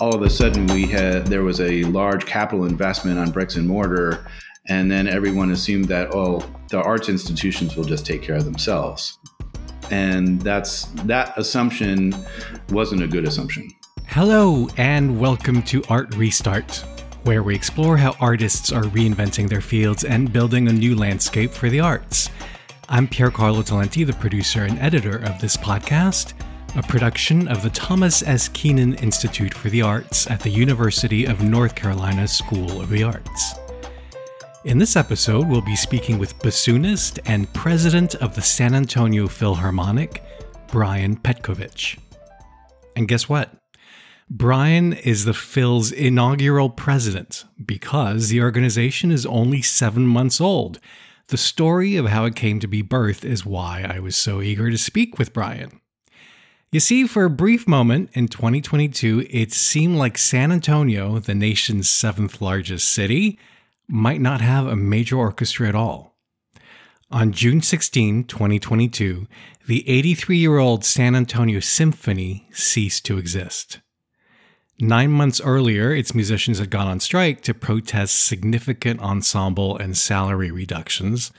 all of a sudden we had there was a large capital investment on bricks and mortar and then everyone assumed that oh the arts institutions will just take care of themselves. And that's that assumption wasn't a good assumption. Hello and welcome to art restart where we explore how artists are reinventing their fields and building a new landscape for the arts. I'm pier carlo talenti the producer and editor of this podcast a production of the Thomas S. Kenan Institute for the Arts at the University of North Carolina School of the Arts. In this episode, we'll be speaking with bassoonist and president of the San Antonio Philharmonic, Brian Petkovich. And guess what? Brian is the Phil's inaugural president because the organization is only seven months old. The story of how it came to be birthed is why I was so eager to speak with Brian. You see, for a brief moment in 2022, it seemed like San Antonio, the nation's seventh largest city, might not have a major orchestra at all. On June 16, 2022, the 83 year old San Antonio Symphony ceased to exist. Nine months earlier, its musicians had gone on strike to protest significant ensemble and salary reductions.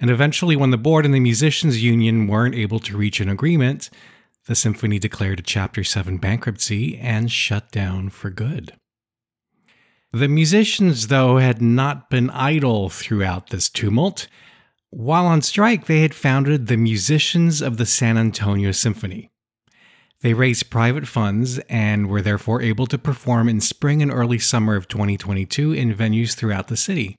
And eventually, when the board and the musicians' union weren't able to reach an agreement, the symphony declared a Chapter 7 bankruptcy and shut down for good. The musicians, though, had not been idle throughout this tumult. While on strike, they had founded the Musicians of the San Antonio Symphony. They raised private funds and were therefore able to perform in spring and early summer of 2022 in venues throughout the city.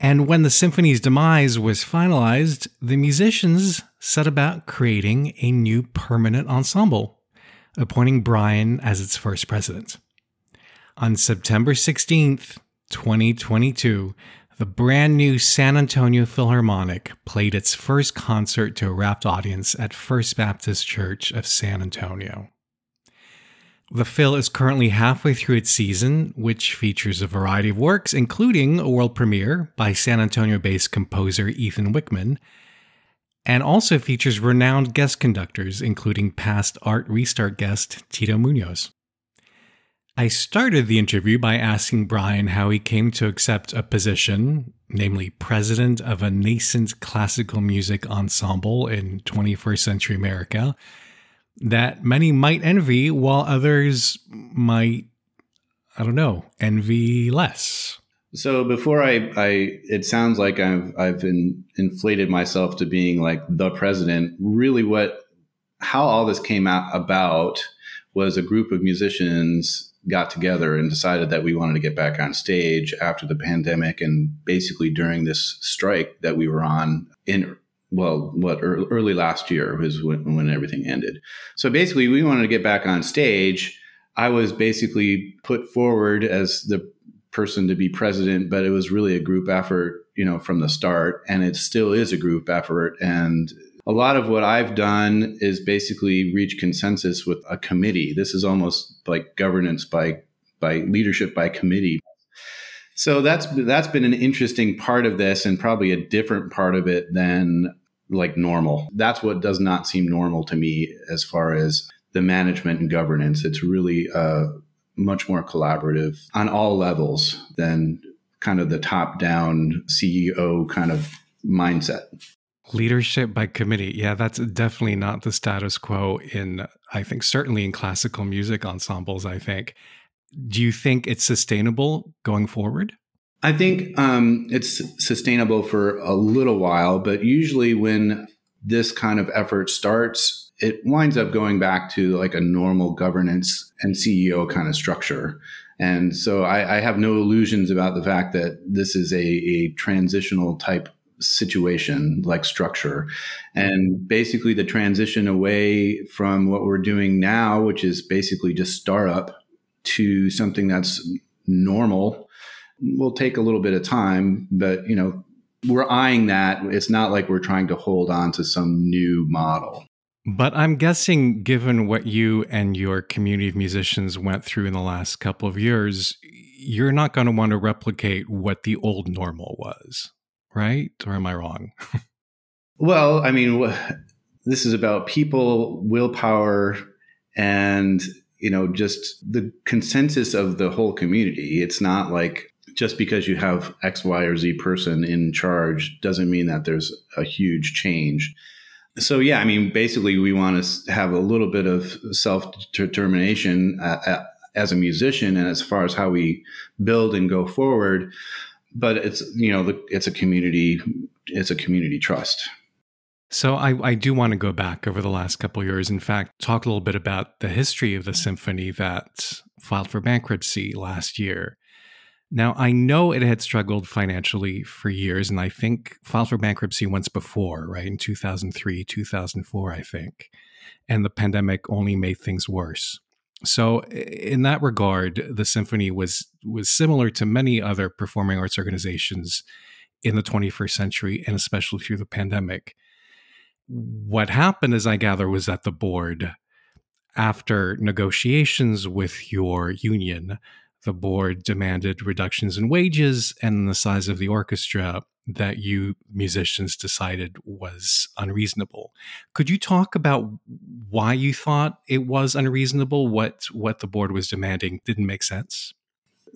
And when the symphony's demise was finalized, the musicians set about creating a new permanent ensemble, appointing Brian as its first president. On September 16th, 2022, the brand new San Antonio Philharmonic played its first concert to a rapt audience at First Baptist Church of San Antonio. The Phil is currently halfway through its season, which features a variety of works, including a world premiere by San Antonio based composer Ethan Wickman, and also features renowned guest conductors, including past Art Restart guest Tito Munoz. I started the interview by asking Brian how he came to accept a position, namely president of a nascent classical music ensemble in 21st century America that many might envy while others might, I don't know, envy less. So before I, I it sounds like I've I've been inflated myself to being like the president. Really, what how all this came out about was a group of musicians got together and decided that we wanted to get back on stage after the pandemic and basically during this strike that we were on in well, what early last year was when, when everything ended. So basically, we wanted to get back on stage. I was basically put forward as the person to be president, but it was really a group effort, you know, from the start, and it still is a group effort. And a lot of what I've done is basically reach consensus with a committee. This is almost like governance by by leadership by committee. So that's that's been an interesting part of this, and probably a different part of it than like normal. That's what does not seem normal to me as far as the management and governance. It's really uh, much more collaborative on all levels than kind of the top down CEO kind of mindset. Leadership by committee. Yeah, that's definitely not the status quo in, I think, certainly in classical music ensembles. I think. Do you think it's sustainable going forward? I think um, it's sustainable for a little while, but usually when this kind of effort starts, it winds up going back to like a normal governance and CEO kind of structure. And so I, I have no illusions about the fact that this is a, a transitional type situation like structure. And basically, the transition away from what we're doing now, which is basically just startup, to something that's normal will take a little bit of time, but you know, we're eyeing that. It's not like we're trying to hold on to some new model. But I'm guessing, given what you and your community of musicians went through in the last couple of years, you're not going to want to replicate what the old normal was, right? Or am I wrong? well, I mean, this is about people, willpower, and you know, just the consensus of the whole community. It's not like just because you have X, Y, or Z person in charge doesn't mean that there's a huge change. So, yeah, I mean, basically, we want to have a little bit of self determination uh, uh, as a musician and as far as how we build and go forward. But it's, you know, it's a community, it's a community trust. So I, I do want to go back over the last couple years. In fact, talk a little bit about the history of the symphony that filed for bankruptcy last year. Now I know it had struggled financially for years, and I think filed for bankruptcy once before, right in two thousand three, two thousand four, I think, and the pandemic only made things worse. So in that regard, the symphony was was similar to many other performing arts organizations in the 21st century, and especially through the pandemic what happened, as I gather, was that the board, after negotiations with your union, the board demanded reductions in wages and the size of the orchestra that you musicians decided was unreasonable. Could you talk about why you thought it was unreasonable? What what the board was demanding didn't make sense?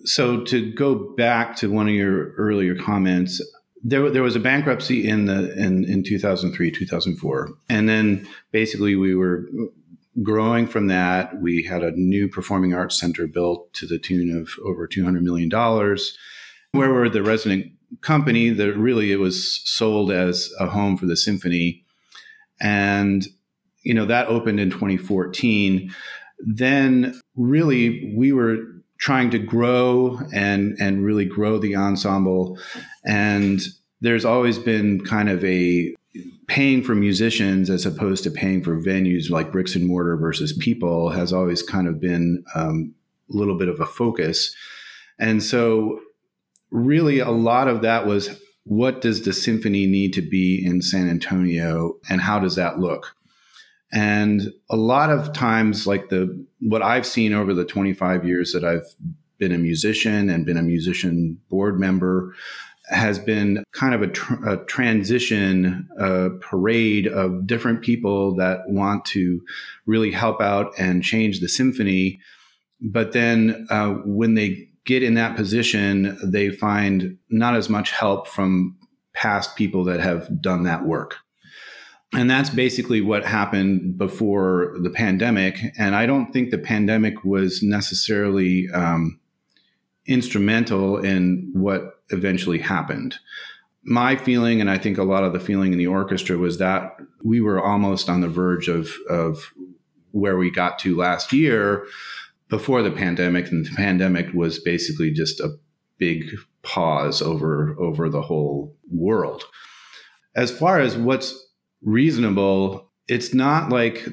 So to go back to one of your earlier comments, there, there was a bankruptcy in the in, in 2003 2004 and then basically we were growing from that we had a new performing arts center built to the tune of over 200 million dollars. Where we're the resident company that really it was sold as a home for the symphony. And you know that opened in 2014 then really we were trying to grow and and really grow the ensemble. And there's always been kind of a paying for musicians as opposed to paying for venues like bricks and mortar versus people has always kind of been um, a little bit of a focus. And so really a lot of that was what does the symphony need to be in san antonio and how does that look? And a lot of times, like the what I've seen over the 25 years that I've been a musician and been a musician board member, has been kind of a, tr- a transition a parade of different people that want to really help out and change the symphony. But then uh, when they get in that position, they find not as much help from past people that have done that work and that's basically what happened before the pandemic. And I don't think the pandemic was necessarily um, instrumental in what eventually happened. My feeling, and I think a lot of the feeling in the orchestra, was that we were almost on the verge of, of where we got to last year before the pandemic. And the pandemic was basically just a big pause over, over the whole world. As far as what's reasonable, it's not like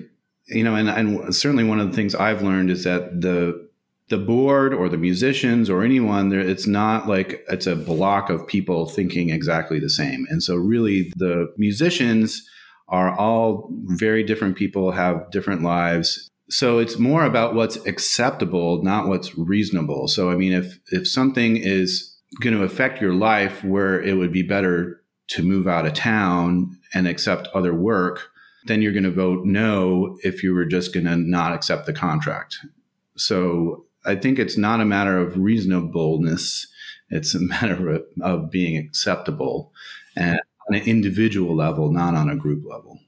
you know, and, and certainly one of the things I've learned is that the the board or the musicians or anyone it's not like it's a block of people thinking exactly the same. And so really the musicians are all very different people have different lives. So it's more about what's acceptable not what's reasonable. So i mean if if something is going to affect your life where it would be better to move out of town and accept other work, then you're going to vote no if you were just going to not accept the contract. So I think it's not a matter of reasonableness, it's a matter of, of being acceptable and on an individual level, not on a group level.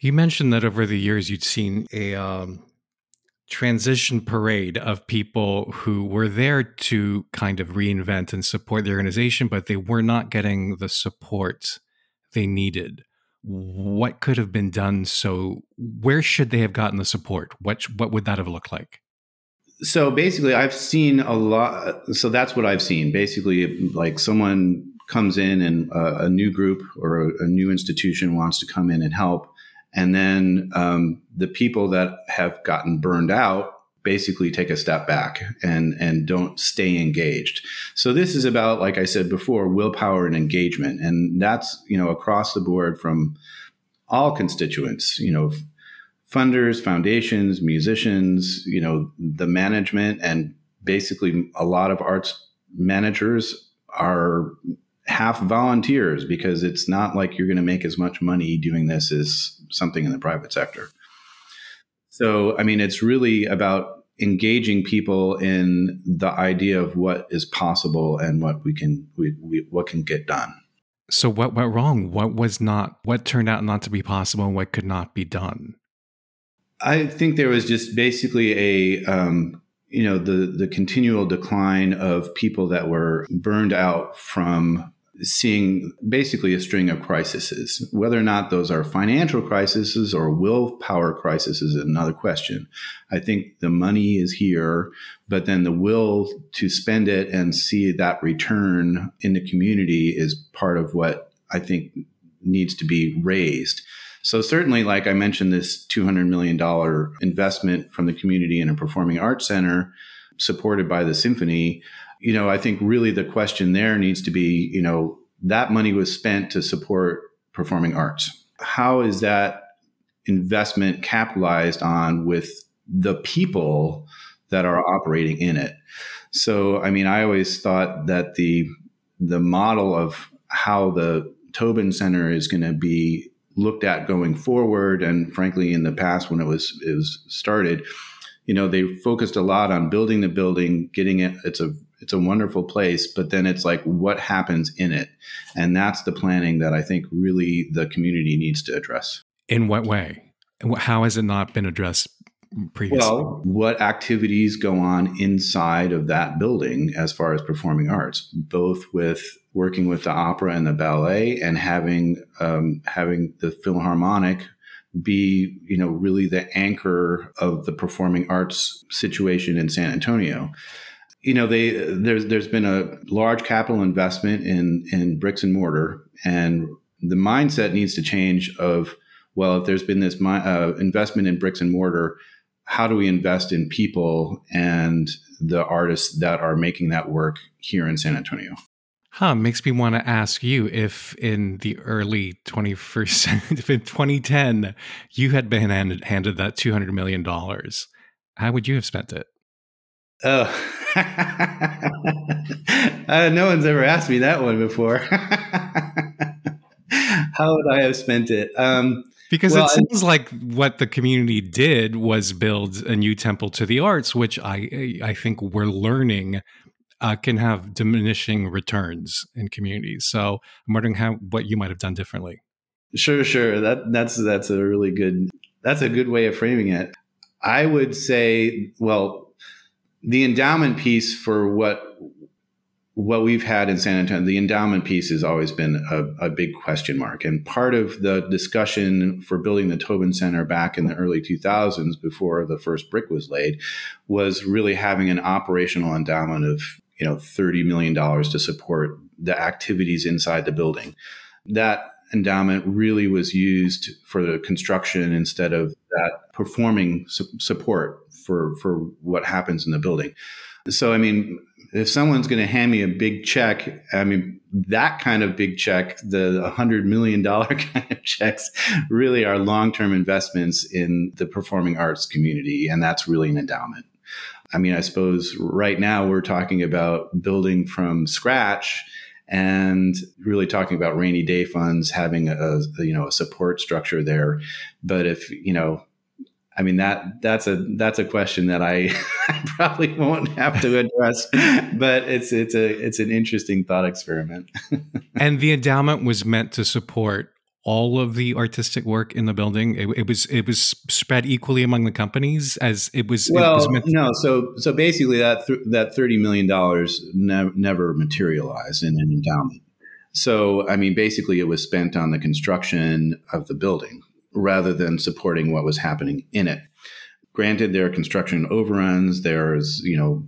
You mentioned that over the years you'd seen a um, transition parade of people who were there to kind of reinvent and support the organization, but they were not getting the support they needed. What could have been done? So, where should they have gotten the support? What what would that have looked like? So basically, I've seen a lot. So that's what I've seen. Basically, like someone comes in and a, a new group or a, a new institution wants to come in and help and then um, the people that have gotten burned out basically take a step back and and don't stay engaged. So this is about, like I said before, willpower and engagement, and that's you know across the board from all constituents. You know, funders, foundations, musicians. You know, the management, and basically a lot of arts managers are half volunteers because it's not like you're going to make as much money doing this as something in the private sector. So, I mean, it's really about engaging people in the idea of what is possible and what we can we, we, what can get done. So what went wrong? What was not what turned out not to be possible and what could not be done? I think there was just basically a um, you know the the continual decline of people that were burned out from seeing basically a string of crises. Whether or not those are financial crises or willpower crises is another question. I think the money is here, but then the will to spend it and see that return in the community is part of what I think needs to be raised. So certainly, like I mentioned, this $200 million investment from the community in a performing arts center supported by the symphony you know, I think really the question there needs to be, you know, that money was spent to support performing arts. How is that investment capitalized on with the people that are operating in it? So, I mean, I always thought that the the model of how the Tobin Center is going to be looked at going forward, and frankly, in the past when it was it was started, you know, they focused a lot on building the building, getting it. It's a it's a wonderful place, but then it's like what happens in it, and that's the planning that I think really the community needs to address. In what way? How has it not been addressed previously? Well, what activities go on inside of that building as far as performing arts, both with working with the opera and the ballet, and having um, having the Philharmonic be you know really the anchor of the performing arts situation in San Antonio. You know they there's there's been a large capital investment in in bricks and mortar and the mindset needs to change of well if there's been this uh, investment in bricks and mortar how do we invest in people and the artists that are making that work here in san antonio huh makes me want to ask you if in the early 21st if in 2010 you had been handed, handed that 200 million dollars how would you have spent it Oh, uh, no one's ever asked me that one before. How would I have spent it? Um, because well, it seems I, like what the community did was build a new temple to the arts, which I I think we're learning uh, can have diminishing returns in communities. So I'm wondering how what you might have done differently. Sure, sure. That that's that's a really good that's a good way of framing it. I would say, well, the endowment piece for what what we've had in San Antonio, the endowment piece has always been a, a, big question mark. And part of the discussion for building the Tobin Center back in the early 2000s, before the first brick was laid, was really having an operational endowment of you know 30 million dollars to support the activities inside the building. That endowment really was used for the construction instead of that performing su- support for for what happens in the building. So I mean, if someone's going to hand me a big check, I mean that kind of big check, the hundred million dollar kind of checks, really are long term investments in the performing arts community, and that's really an endowment. I mean, I suppose right now we're talking about building from scratch and really talking about rainy day funds having a, you know a support structure there but if you know I mean that that's a that's a question that I probably won't have to address, but it's it's a it's an interesting thought experiment. and the endowment was meant to support all of the artistic work in the building. It, it was it was spread equally among the companies as it was. Well, it was no. So so basically, that th- that thirty million dollars ne- never materialized in an endowment. So I mean, basically, it was spent on the construction of the building rather than supporting what was happening in it. Granted, there are construction overruns. There's, you know,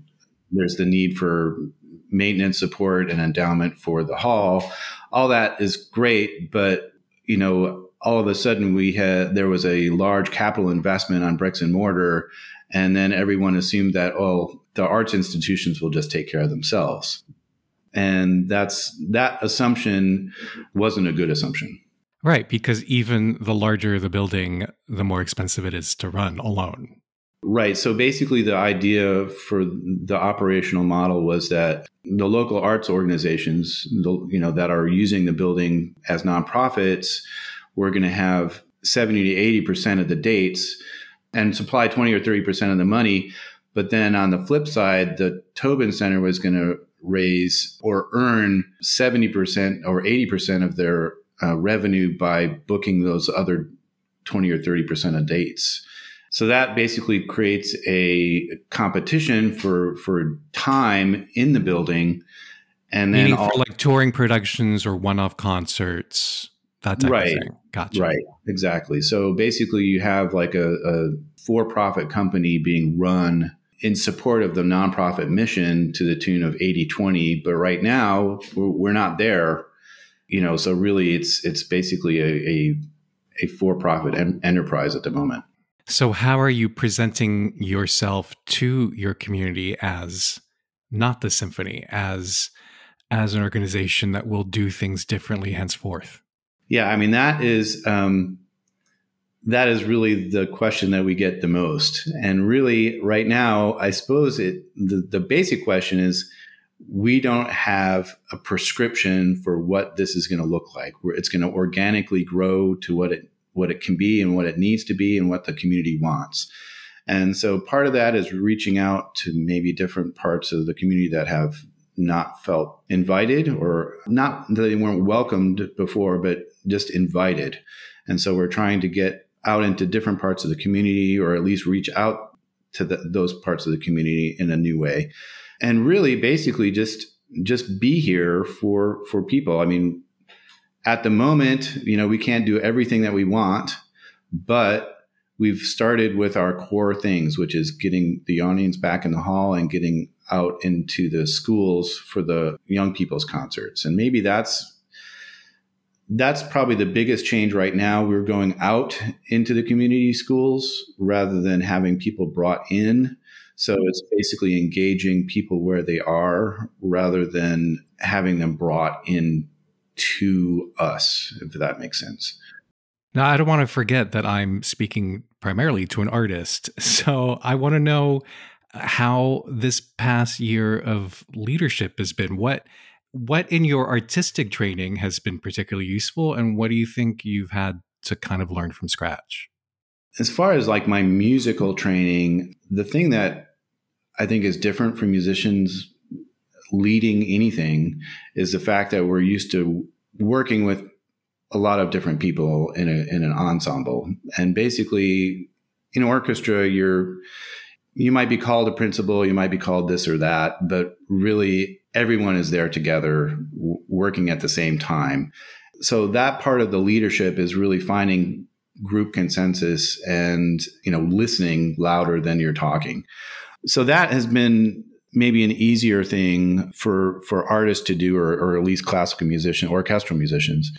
there's the need for maintenance support and endowment for the hall. All that is great, but you know, all of a sudden we had there was a large capital investment on bricks and mortar, and then everyone assumed that oh, the arts institutions will just take care of themselves, and that's that assumption wasn't a good assumption. Right, because even the larger the building, the more expensive it is to run alone. Right. So basically, the idea for the operational model was that the local arts organizations, you know, that are using the building as nonprofits, were going to have seventy to eighty percent of the dates and supply twenty or thirty percent of the money. But then on the flip side, the Tobin Center was going to raise or earn 70% or 80% of their uh, revenue by booking those other 20 or 30% of dates. So that basically creates a competition for for time in the building, and then all, for like touring productions or one-off concerts, that type right, of thing. Gotcha. Right, exactly. So basically, you have like a, a for-profit company being run in support of the nonprofit mission to the tune of 80-20 but right now we're, we're not there you know so really it's it's basically a, a, a for-profit en- enterprise at the moment so how are you presenting yourself to your community as not the symphony as as an organization that will do things differently henceforth yeah i mean that is um that is really the question that we get the most. And really, right now, I suppose it the, the basic question is we don't have a prescription for what this is going to look like. Where it's going to organically grow to what it what it can be and what it needs to be and what the community wants. And so part of that is reaching out to maybe different parts of the community that have not felt invited or not that they weren't welcomed before, but just invited. And so we're trying to get out into different parts of the community or at least reach out to the, those parts of the community in a new way and really basically just just be here for for people i mean at the moment you know we can't do everything that we want but we've started with our core things which is getting the audience back in the hall and getting out into the schools for the young people's concerts and maybe that's that's probably the biggest change right now. We're going out into the community schools rather than having people brought in. So it's basically engaging people where they are rather than having them brought in to us, if that makes sense. Now, I don't want to forget that I'm speaking primarily to an artist. So I want to know how this past year of leadership has been. What what in your artistic training has been particularly useful and what do you think you've had to kind of learn from scratch as far as like my musical training the thing that i think is different from musicians leading anything is the fact that we're used to working with a lot of different people in, a, in an ensemble and basically in orchestra you're you might be called a principal you might be called this or that but really everyone is there together w- working at the same time. So that part of the leadership is really finding group consensus and you know listening louder than you're talking. So that has been maybe an easier thing for for artists to do or, or at least classical musicians orchestral musicians.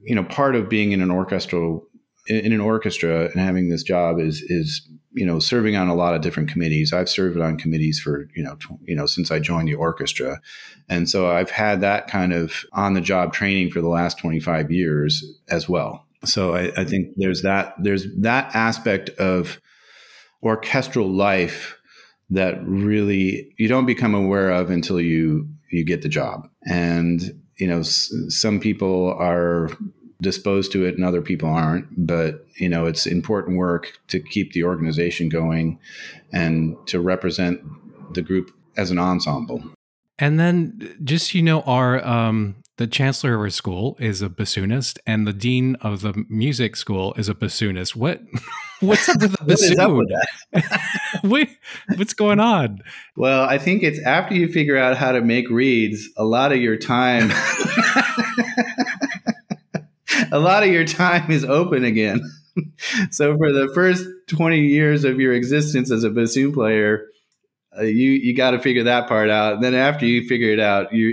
You know part of being in an orchestral in an orchestra and having this job is is you know serving on a lot of different committees. I've served on committees for you know tw- you know since i joined the orchestra. And so i've had that kind of on the job training for the last 25 years as well. So I, I think there's that there's that aspect of orchestral life that really you don't become aware of until you you get the job. And you know s- some people are disposed to it and other people aren't but you know it's important work to keep the organization going and to represent the group as an ensemble. And then just you know our um the chancellor of our school is a bassoonist and the dean of the music school is a bassoonist. What what's up with the bassoon with Wait, what's going on well i think it's after you figure out how to make reeds a lot of your time a lot of your time is open again. so for the first 20 years of your existence as a bassoon player, uh, you you got to figure that part out. And then after you figure it out, you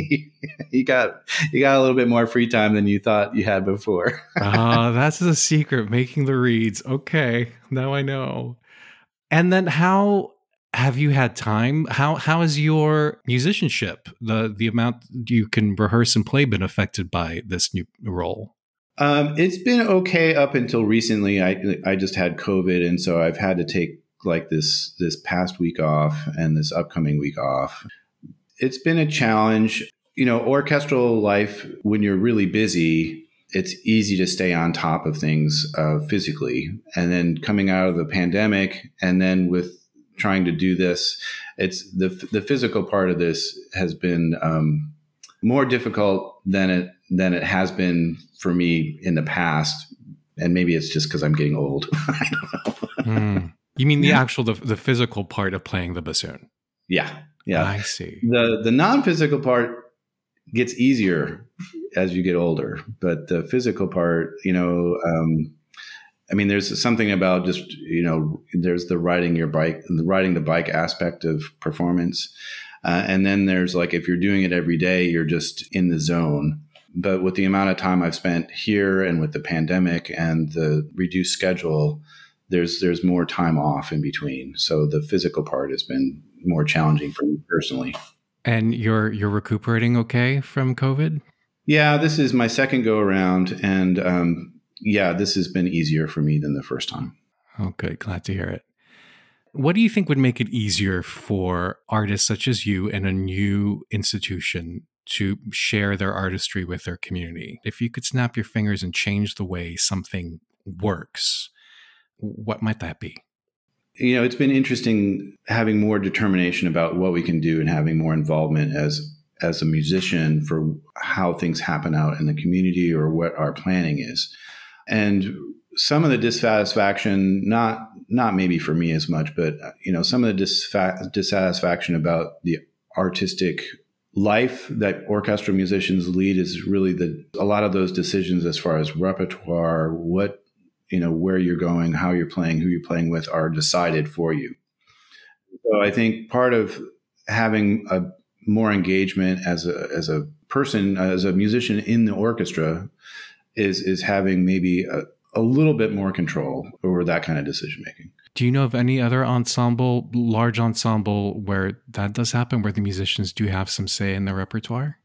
you got you got a little bit more free time than you thought you had before. Ah, uh, that's the secret, making the reeds. Okay, now I know. And then how have you had time how how has your musicianship the the amount you can rehearse and play been affected by this new role um, it's been okay up until recently i i just had covid and so i've had to take like this this past week off and this upcoming week off it's been a challenge you know orchestral life when you're really busy it's easy to stay on top of things uh, physically and then coming out of the pandemic and then with trying to do this. It's the the physical part of this has been um, more difficult than it than it has been for me in the past, and maybe it's just because I'm getting old. I don't know. Mm. You mean the actual the, the physical part of playing the bassoon? Yeah, yeah. I see. the The non physical part gets easier as you get older, but the physical part, you know. Um, I mean, there's something about just you know, there's the riding your bike, the riding the bike aspect of performance, uh, and then there's like if you're doing it every day, you're just in the zone. But with the amount of time I've spent here and with the pandemic and the reduced schedule, there's there's more time off in between. So the physical part has been more challenging for me personally. And you're you're recuperating okay from COVID? Yeah, this is my second go around, and um, yeah, this has been easier for me than the first time. Oh, good. Glad to hear it. What do you think would make it easier for artists such as you in a new institution to share their artistry with their community? If you could snap your fingers and change the way something works, what might that be? You know, it's been interesting having more determination about what we can do and having more involvement as as a musician for how things happen out in the community or what our planning is. And some of the dissatisfaction, not not maybe for me as much, but uh, you know, some of the disfa- dissatisfaction about the artistic life that orchestral musicians lead is really the a lot of those decisions as far as repertoire, what you know, where you're going, how you're playing, who you're playing with, are decided for you. So I think part of having a more engagement as a as a person, as a musician in the orchestra, is is having maybe a, a little bit more control over that kind of decision making. Do you know of any other ensemble, large ensemble, where that does happen, where the musicians do have some say in the repertoire?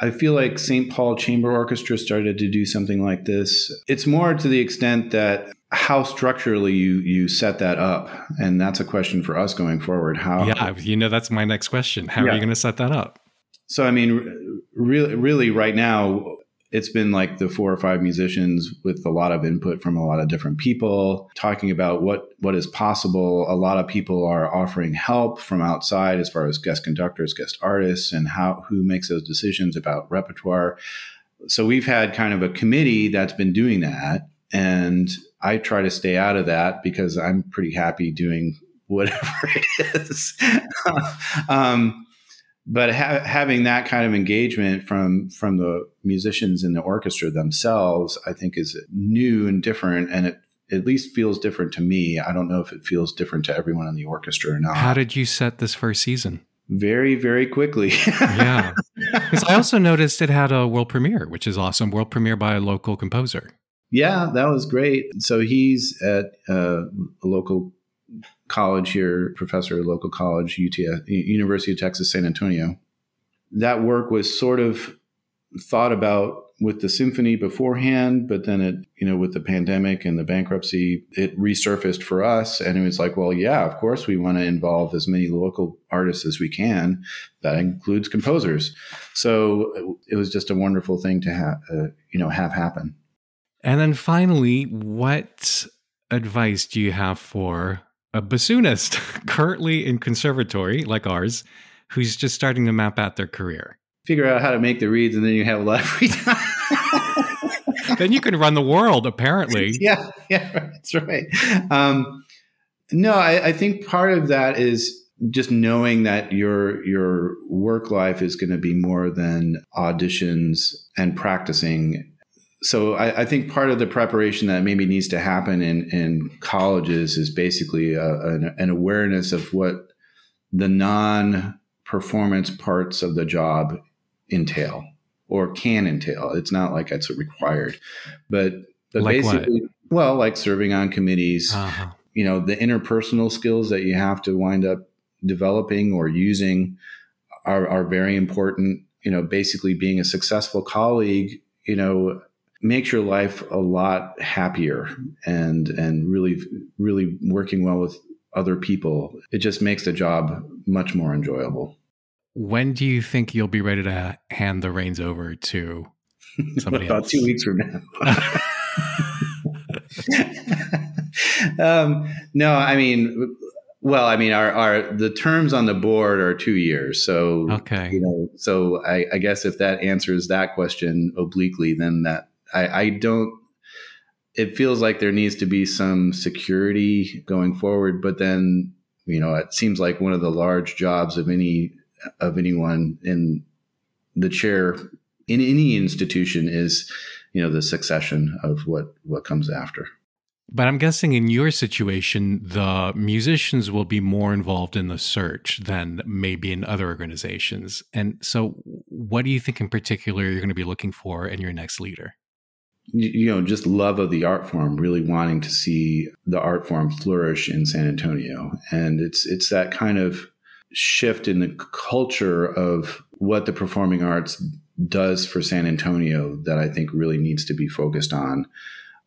I feel like St. Paul Chamber Orchestra started to do something like this. It's more to the extent that how structurally you you set that up, and that's a question for us going forward. How? Yeah, you know, that's my next question. How yeah. are you going to set that up? So, I mean, really, really, right now, it's been like the four or five musicians with a lot of input from a lot of different people talking about what what is possible. A lot of people are offering help from outside as far as guest conductors guest artists and how who makes those decisions about repertoire. So we've had kind of a committee that's been doing that and i try to stay out of that because i'm pretty happy doing whatever it is. Um, but ha- having that kind of engagement from from the musicians in the orchestra themselves, I think, is new and different, and it at least feels different to me. I don't know if it feels different to everyone in the orchestra or not. How did you set this first season? Very, very quickly. yeah, because I also noticed it had a world premiere, which is awesome. World premiere by a local composer. Yeah, that was great. So he's at uh, a local college here, professor at local college, UTS, University of Texas, San Antonio. That work was sort of thought about with the symphony beforehand, but then it, you know, with the pandemic and the bankruptcy, it resurfaced for us. And it was like, well, yeah, of course we want to involve as many local artists as we can. That includes composers. So it was just a wonderful thing to have, uh, you know, have happen. And then finally, what advice do you have for a bassoonist currently in conservatory like ours who's just starting to map out their career. Figure out how to make the reeds and then you have a lot of free time. then you can run the world, apparently. Yeah, yeah, that's right. Um, no, I, I think part of that is just knowing that your your work life is going to be more than auditions and practicing so I, I, think part of the preparation that maybe needs to happen in, in colleges is basically a, an, an, awareness of what the non performance parts of the job entail or can entail. It's not like it's required, but, but like basically, what? well, like serving on committees, uh-huh. you know, the interpersonal skills that you have to wind up developing or using are, are very important. You know, basically being a successful colleague, you know, makes your life a lot happier and and really really working well with other people it just makes the job much more enjoyable when do you think you'll be ready to hand the reins over to somebody about else? two weeks from now um, no i mean Well, I mean, our, our the terms on the board are two years, so okay. You know, so I, I guess if that answers that question obliquely, then that I, I don't. It feels like there needs to be some security going forward, but then you know, it seems like one of the large jobs of any of anyone in the chair in any institution is, you know, the succession of what what comes after. But I'm guessing in your situation, the musicians will be more involved in the search than maybe in other organizations. And so, what do you think in particular you're going to be looking for in your next leader? You know, just love of the art form, really wanting to see the art form flourish in San Antonio. And it's it's that kind of shift in the culture of what the performing arts does for San Antonio that I think really needs to be focused on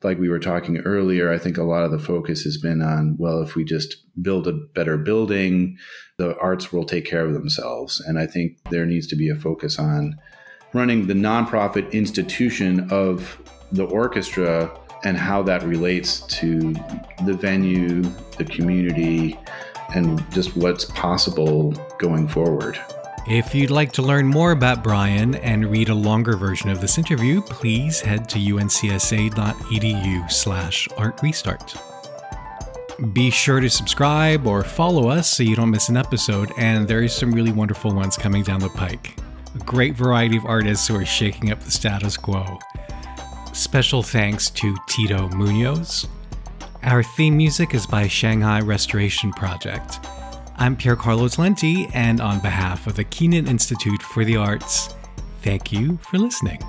like we were talking earlier, I think a lot of the focus has been on, well, if we just build a better building, the arts will take care of themselves. And I think there needs to be a focus on running the nonprofit institution of the orchestra and how that relates to the venue, the community, and just what's possible going forward. If you'd like to learn more about Brian and read a longer version of this interview, please head to uncsa.edu slash artrestart. Be sure to subscribe or follow us so you don't miss an episode, and there are some really wonderful ones coming down the pike. A great variety of artists who are shaking up the status quo. Special thanks to Tito Munoz. Our theme music is by Shanghai Restoration Project. I'm Pier Carlo Talenti, and on behalf of the Kenan Institute for the Arts, thank you for listening.